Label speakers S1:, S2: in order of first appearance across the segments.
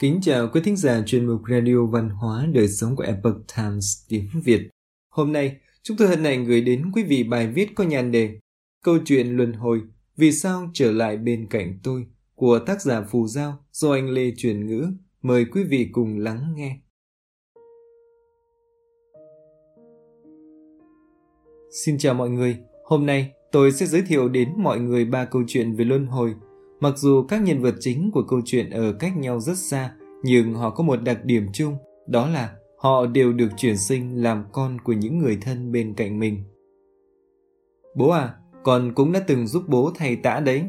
S1: Kính chào quý thính giả chuyên mục Radio Văn hóa Đời sống của Epoch Times tiếng Việt. Hôm nay, chúng tôi hân hạnh gửi đến quý vị bài viết có nhan đề Câu chuyện luân hồi, vì sao trở lại bên cạnh tôi của tác giả Phù Giao do anh Lê truyền ngữ. Mời quý vị cùng lắng nghe. Xin chào mọi người, hôm nay tôi sẽ giới thiệu đến mọi người ba câu chuyện về luân hồi – Mặc dù các nhân vật chính của câu chuyện ở cách nhau rất xa, nhưng họ có một đặc điểm chung, đó là họ đều được chuyển sinh làm con của những người thân bên cạnh mình. Bố à, con cũng đã từng giúp bố thầy tã đấy.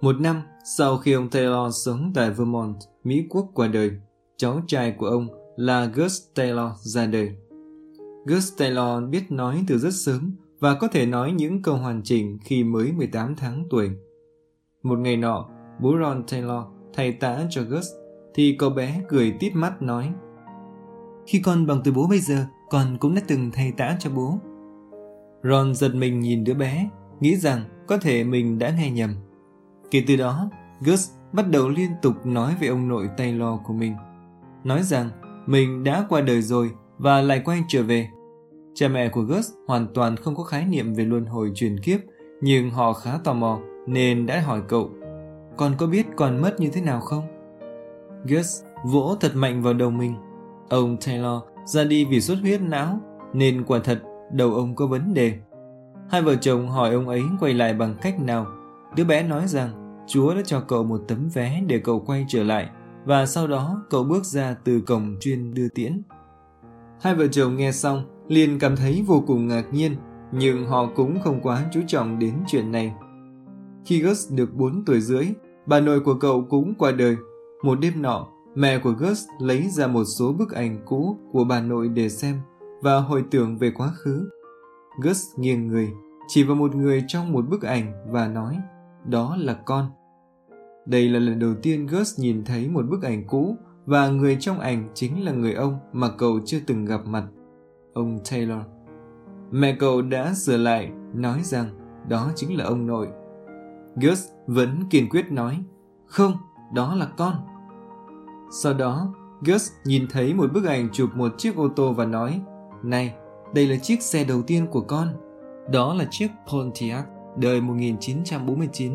S1: Một năm sau khi ông Taylor sống tại Vermont, Mỹ Quốc qua đời, cháu trai của ông là Gus Taylor ra đời. Gus Taylor biết nói từ rất sớm và có thể nói những câu hoàn chỉnh khi mới 18 tháng tuổi. Một ngày nọ, bố Ron Taylor thầy tã cho Gus, thì cậu bé cười tít mắt nói Khi con bằng tuổi bố bây giờ, con cũng đã từng thầy tã cho bố. Ron giật mình nhìn đứa bé, nghĩ rằng có thể mình đã nghe nhầm. Kể từ đó, Gus bắt đầu liên tục nói về ông nội Taylor của mình. Nói rằng mình đã qua đời rồi và lại quay trở về. Cha mẹ của Gus hoàn toàn không có khái niệm về luân hồi truyền kiếp, nhưng họ khá tò mò nên đã hỏi cậu, con có biết con mất như thế nào không? Gus vỗ thật mạnh vào đầu mình. Ông Taylor ra đi vì xuất huyết não, nên quả thật đầu ông có vấn đề. Hai vợ chồng hỏi ông ấy quay lại bằng cách nào. Đứa bé nói rằng, Chúa đã cho cậu một tấm vé để cậu quay trở lại, và sau đó cậu bước ra từ cổng chuyên đưa tiễn. Hai vợ chồng nghe xong liền cảm thấy vô cùng ngạc nhiên, nhưng họ cũng không quá chú trọng đến chuyện này. Khi Gus được 4 tuổi rưỡi, bà nội của cậu cũng qua đời. Một đêm nọ, mẹ của Gus lấy ra một số bức ảnh cũ của bà nội để xem và hồi tưởng về quá khứ. Gus nghiêng người, chỉ vào một người trong một bức ảnh và nói, đó là con. Đây là lần đầu tiên Gus nhìn thấy một bức ảnh cũ và người trong ảnh chính là người ông mà cậu chưa từng gặp mặt, ông Taylor. Mẹ cậu đã sửa lại, nói rằng đó chính là ông nội Gus vẫn kiên quyết nói, không, đó là con. Sau đó, Gus nhìn thấy một bức ảnh chụp một chiếc ô tô và nói, này, đây là chiếc xe đầu tiên của con. Đó là chiếc Pontiac đời 1949.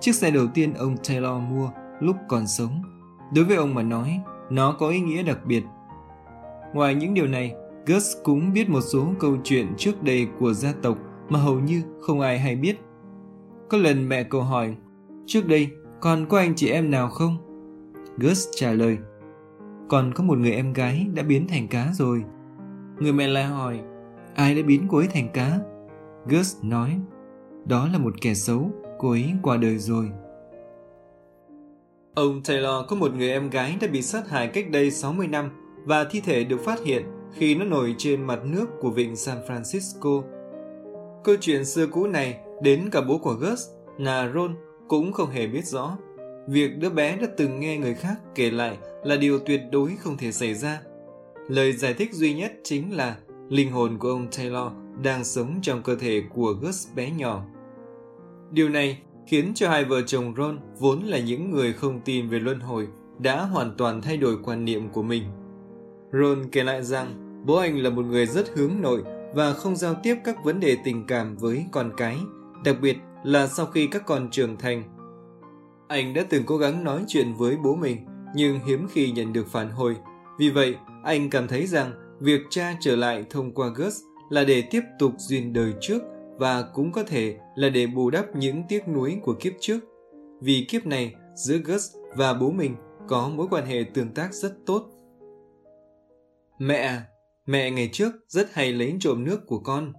S1: Chiếc xe đầu tiên ông Taylor mua lúc còn sống. Đối với ông mà nói, nó có ý nghĩa đặc biệt. Ngoài những điều này, Gus cũng biết một số câu chuyện trước đây của gia tộc mà hầu như không ai hay biết có lần mẹ cậu hỏi, trước đây còn có anh chị em nào không? Gus trả lời, còn có một người em gái đã biến thành cá rồi. Người mẹ lại hỏi, ai đã biến cô ấy thành cá? Gus nói, đó là một kẻ xấu, cô ấy qua đời rồi. Ông Taylor có một người em gái đã bị sát hại cách đây 60 năm và thi thể được phát hiện khi nó nổi trên mặt nước của vịnh San Francisco. Câu chuyện xưa cũ này Đến cả bố của Gus, là Ron, cũng không hề biết rõ. Việc đứa bé đã từng nghe người khác kể lại là điều tuyệt đối không thể xảy ra. Lời giải thích duy nhất chính là linh hồn của ông Taylor đang sống trong cơ thể của Gus bé nhỏ. Điều này khiến cho hai vợ chồng Ron vốn là những người không tin về luân hồi đã hoàn toàn thay đổi quan niệm của mình. Ron kể lại rằng bố anh là một người rất hướng nội và không giao tiếp các vấn đề tình cảm với con cái đặc biệt là sau khi các con trưởng thành. Anh đã từng cố gắng nói chuyện với bố mình, nhưng hiếm khi nhận được phản hồi. Vì vậy, anh cảm thấy rằng việc cha trở lại thông qua Gus là để tiếp tục duyên đời trước và cũng có thể là để bù đắp những tiếc nuối của kiếp trước. Vì kiếp này, giữa Gus và bố mình có mối quan hệ tương tác rất tốt. Mẹ à, mẹ ngày trước rất hay lấy trộm nước của con.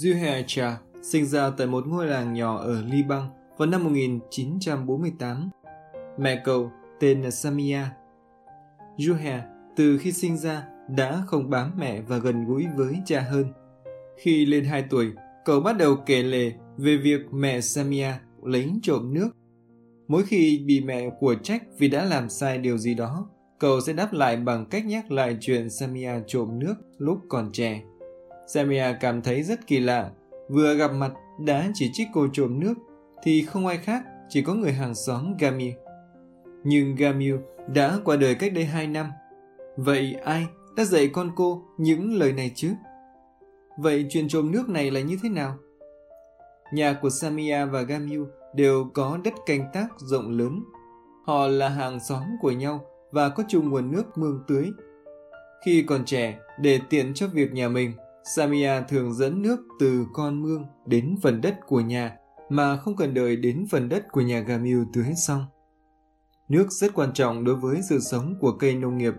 S1: Zuhair sinh ra tại một ngôi làng nhỏ ở Liban vào năm 1948. Mẹ cậu tên là Samia. Juhe từ khi sinh ra đã không bám mẹ và gần gũi với cha hơn. Khi lên 2 tuổi, cậu bắt đầu kể lể về việc mẹ Samia lấy trộm nước. Mỗi khi bị mẹ của trách vì đã làm sai điều gì đó, cậu sẽ đáp lại bằng cách nhắc lại chuyện Samia trộm nước lúc còn trẻ. Samia cảm thấy rất kỳ lạ vừa gặp mặt đã chỉ trích cô trộm nước thì không ai khác chỉ có người hàng xóm Gamil. Nhưng Gamil đã qua đời cách đây 2 năm. Vậy ai đã dạy con cô những lời này chứ? Vậy chuyện trộm nước này là như thế nào? Nhà của Samia và Gamil đều có đất canh tác rộng lớn. Họ là hàng xóm của nhau và có chung nguồn nước mương tưới. Khi còn trẻ, để tiện cho việc nhà mình, Samia thường dẫn nước từ con mương đến phần đất của nhà mà không cần đợi đến phần đất của nhà Gamil tưới xong. Nước rất quan trọng đối với sự sống của cây nông nghiệp.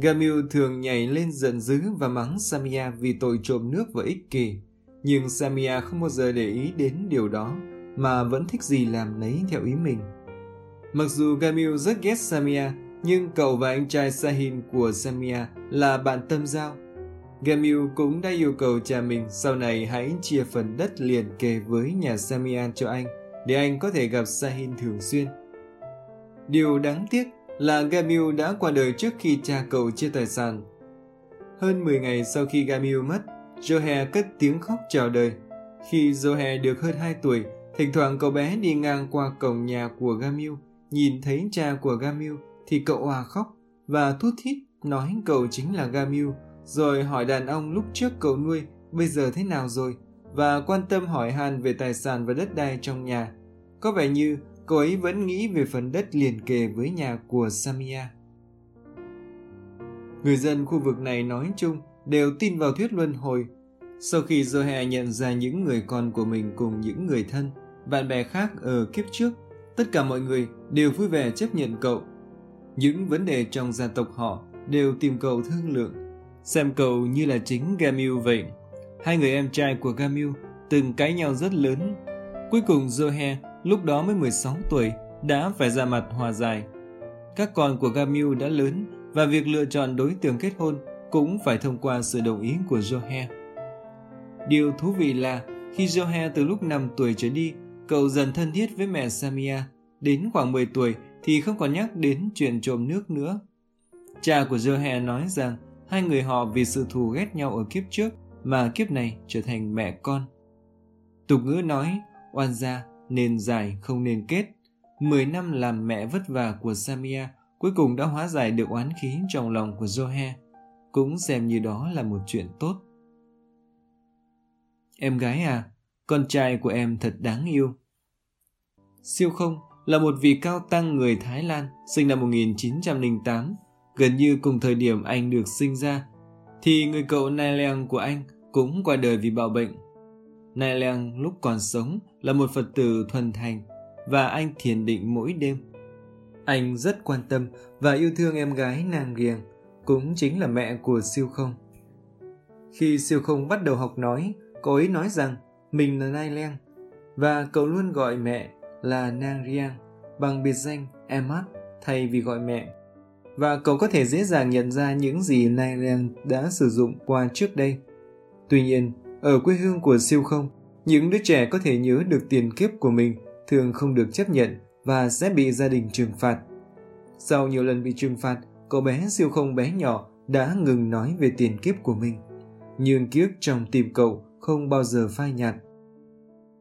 S1: Gamil thường nhảy lên giận dữ và mắng Samia vì tội trộm nước và ích kỷ. Nhưng Samia không bao giờ để ý đến điều đó, mà vẫn thích gì làm nấy theo ý mình. Mặc dù Gamil rất ghét Samia, nhưng cậu và anh trai Sahin của Samia là bạn tâm giao. Gamil cũng đã yêu cầu cha mình sau này hãy chia phần đất liền kề với nhà Samian cho anh, để anh có thể gặp Sahin thường xuyên. Điều đáng tiếc là Gamil đã qua đời trước khi cha cậu chia tài sản. Hơn 10 ngày sau khi Gamil mất, Johe cất tiếng khóc chào đời. Khi Johe được hơn 2 tuổi, thỉnh thoảng cậu bé đi ngang qua cổng nhà của Gamil, nhìn thấy cha của Gamil thì cậu hòa khóc và thút thít nói cậu chính là Gamil, rồi hỏi đàn ông lúc trước cậu nuôi bây giờ thế nào rồi và quan tâm hỏi han về tài sản và đất đai trong nhà. Có vẻ như cô ấy vẫn nghĩ về phần đất liền kề với nhà của Samia. Người dân khu vực này nói chung đều tin vào thuyết luân hồi. Sau khi Zohe nhận ra những người con của mình cùng những người thân, bạn bè khác ở kiếp trước, tất cả mọi người đều vui vẻ chấp nhận cậu. Những vấn đề trong gia tộc họ đều tìm cậu thương lượng, xem cậu như là chính Gamil vậy. Hai người em trai của Gamil từng cãi nhau rất lớn. Cuối cùng Zohe lúc đó mới 16 tuổi, đã phải ra mặt hòa giải. Các con của Gamil đã lớn và việc lựa chọn đối tượng kết hôn cũng phải thông qua sự đồng ý của Johe. Điều thú vị là khi Johe từ lúc 5 tuổi trở đi, cậu dần thân thiết với mẹ Samia. Đến khoảng 10 tuổi thì không còn nhắc đến chuyện trộm nước nữa. Cha của Johe nói rằng hai người họ vì sự thù ghét nhau ở kiếp trước mà kiếp này trở thành mẹ con. Tục ngữ nói, oan gia nên giải không nên kết. Mười năm làm mẹ vất vả của Samia cuối cùng đã hóa giải được oán khí trong lòng của Johe. Cũng xem như đó là một chuyện tốt. Em gái à, con trai của em thật đáng yêu. Siêu không là một vị cao tăng người Thái Lan sinh năm 1908, gần như cùng thời điểm anh được sinh ra, thì người cậu Nai Leang của anh cũng qua đời vì bạo bệnh. Nai Leang lúc còn sống là một Phật tử thuần thành và anh thiền định mỗi đêm. Anh rất quan tâm và yêu thương em gái nàng riêng, cũng chính là mẹ của siêu không. Khi siêu không bắt đầu học nói, cô ấy nói rằng mình là Nai Leang và cậu luôn gọi mẹ là Nang Riang bằng biệt danh Emmat thay vì gọi mẹ. Và cậu có thể dễ dàng nhận ra những gì Nai đã sử dụng qua trước đây. Tuy nhiên, ở quê hương của siêu không, những đứa trẻ có thể nhớ được tiền kiếp của mình thường không được chấp nhận và sẽ bị gia đình trừng phạt. Sau nhiều lần bị trừng phạt, cậu bé siêu không bé nhỏ đã ngừng nói về tiền kiếp của mình. Nhưng ký ức trong tim cậu không bao giờ phai nhạt.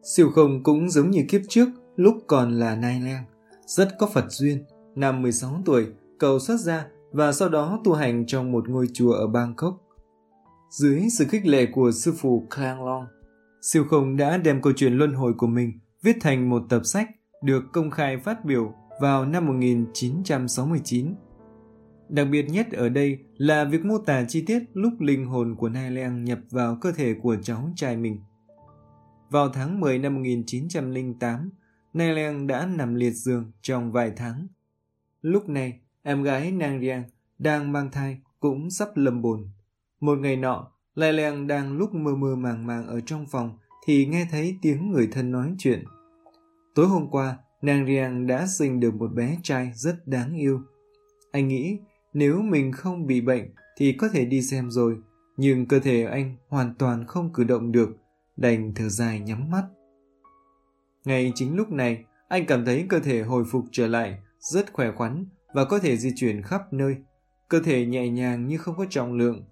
S1: Siêu không cũng giống như kiếp trước lúc còn là nai lang, rất có Phật duyên. Năm 16 tuổi, cầu xuất gia và sau đó tu hành trong một ngôi chùa ở Bangkok. Dưới sự khích lệ của sư phụ Klang Long, Siêu không đã đem câu chuyện luân hồi của mình viết thành một tập sách được công khai phát biểu vào năm 1969. Đặc biệt nhất ở đây là việc mô tả chi tiết lúc linh hồn của Nai Leng nhập vào cơ thể của cháu trai mình. Vào tháng 10 năm 1908, Nai Leng đã nằm liệt giường trong vài tháng. Lúc này, em gái Nang Riang đang mang thai cũng sắp lâm bồn. Một ngày nọ, Lai Leang đang lúc mơ mơ màng màng ở trong phòng thì nghe thấy tiếng người thân nói chuyện. Tối hôm qua, Nang Riang đã sinh được một bé trai rất đáng yêu. Anh nghĩ nếu mình không bị bệnh thì có thể đi xem rồi, nhưng cơ thể anh hoàn toàn không cử động được, đành thở dài nhắm mắt. Ngay chính lúc này, anh cảm thấy cơ thể hồi phục trở lại, rất khỏe khoắn và có thể di chuyển khắp nơi. Cơ thể nhẹ nhàng như không có trọng lượng.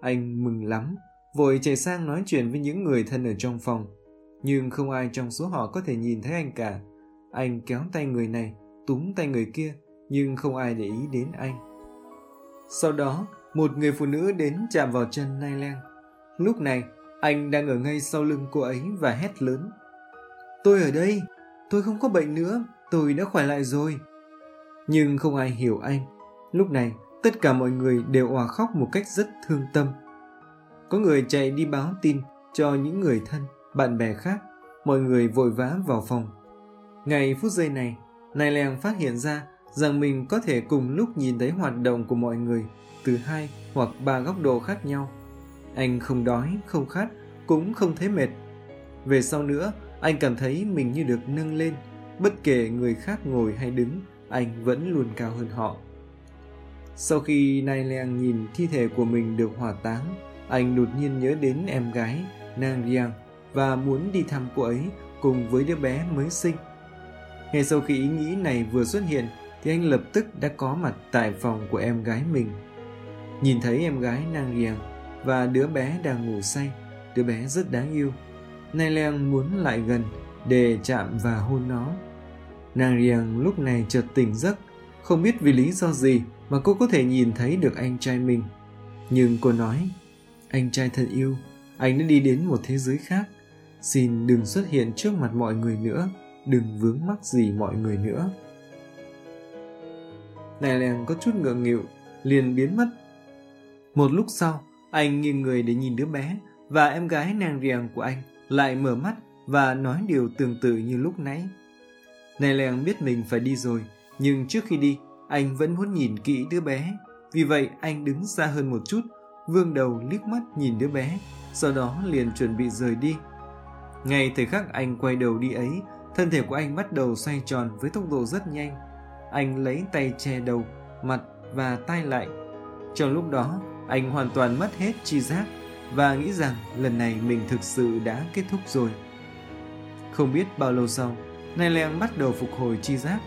S1: Anh mừng lắm, vội chạy sang nói chuyện với những người thân ở trong phòng. Nhưng không ai trong số họ có thể nhìn thấy anh cả. Anh kéo tay người này, túm tay người kia, nhưng không ai để ý đến anh. Sau đó, một người phụ nữ đến chạm vào chân Nai Lang. Lúc này, anh đang ở ngay sau lưng cô ấy và hét lớn. Tôi ở đây, tôi không có bệnh nữa, tôi đã khỏe lại rồi. Nhưng không ai hiểu anh. Lúc này, tất cả mọi người đều òa khóc một cách rất thương tâm. Có người chạy đi báo tin cho những người thân, bạn bè khác. Mọi người vội vã vào phòng. Ngày phút giây này, Nai Leng phát hiện ra rằng mình có thể cùng lúc nhìn thấy hoạt động của mọi người từ hai hoặc ba góc độ khác nhau. Anh không đói, không khát, cũng không thấy mệt. Về sau nữa, anh cảm thấy mình như được nâng lên, bất kể người khác ngồi hay đứng, anh vẫn luôn cao hơn họ. Sau khi Nai Leang nhìn thi thể của mình được hỏa táng, anh đột nhiên nhớ đến em gái Nang Riang và muốn đi thăm cô ấy cùng với đứa bé mới sinh. Ngay sau khi ý nghĩ này vừa xuất hiện thì anh lập tức đã có mặt tại phòng của em gái mình. Nhìn thấy em gái Nang Riang và đứa bé đang ngủ say, đứa bé rất đáng yêu. Nai Leang muốn lại gần để chạm và hôn nó. Nang lúc này chợt tỉnh giấc, không biết vì lý do gì mà cô có thể nhìn thấy được anh trai mình. Nhưng cô nói, anh trai thân yêu, anh đã đi đến một thế giới khác. Xin đừng xuất hiện trước mặt mọi người nữa, đừng vướng mắc gì mọi người nữa. Nariang có chút ngượng nghịu, liền biến mất. Một lúc sau, anh nghiêng người để nhìn đứa bé và em gái nàng riêng của anh lại mở mắt và nói điều tương tự như lúc nãy. Nè lèng biết mình phải đi rồi, nhưng trước khi đi, anh vẫn muốn nhìn kỹ đứa bé. Vì vậy anh đứng xa hơn một chút, vương đầu liếc mắt nhìn đứa bé, sau đó liền chuẩn bị rời đi. Ngay thời khắc anh quay đầu đi ấy, thân thể của anh bắt đầu xoay tròn với tốc độ rất nhanh. Anh lấy tay che đầu, mặt và tay lại. Trong lúc đó, anh hoàn toàn mất hết chi giác và nghĩ rằng lần này mình thực sự đã kết thúc rồi. Không biết bao lâu sau, Nay Leng bắt đầu phục hồi chi giác.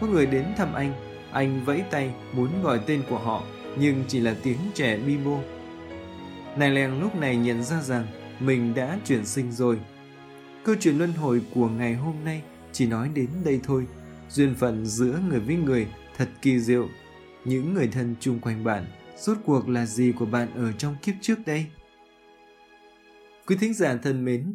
S1: Có người đến thăm anh anh vẫy tay muốn gọi tên của họ, nhưng chỉ là tiếng trẻ bi bô. Nai Leng lúc này nhận ra rằng mình đã chuyển sinh rồi. Câu chuyện luân hồi của ngày hôm nay chỉ nói đến đây thôi. Duyên phận giữa người với người thật kỳ diệu. Những người thân chung quanh bạn, rốt cuộc là gì của bạn ở trong kiếp trước đây? Quý thính giả thân mến,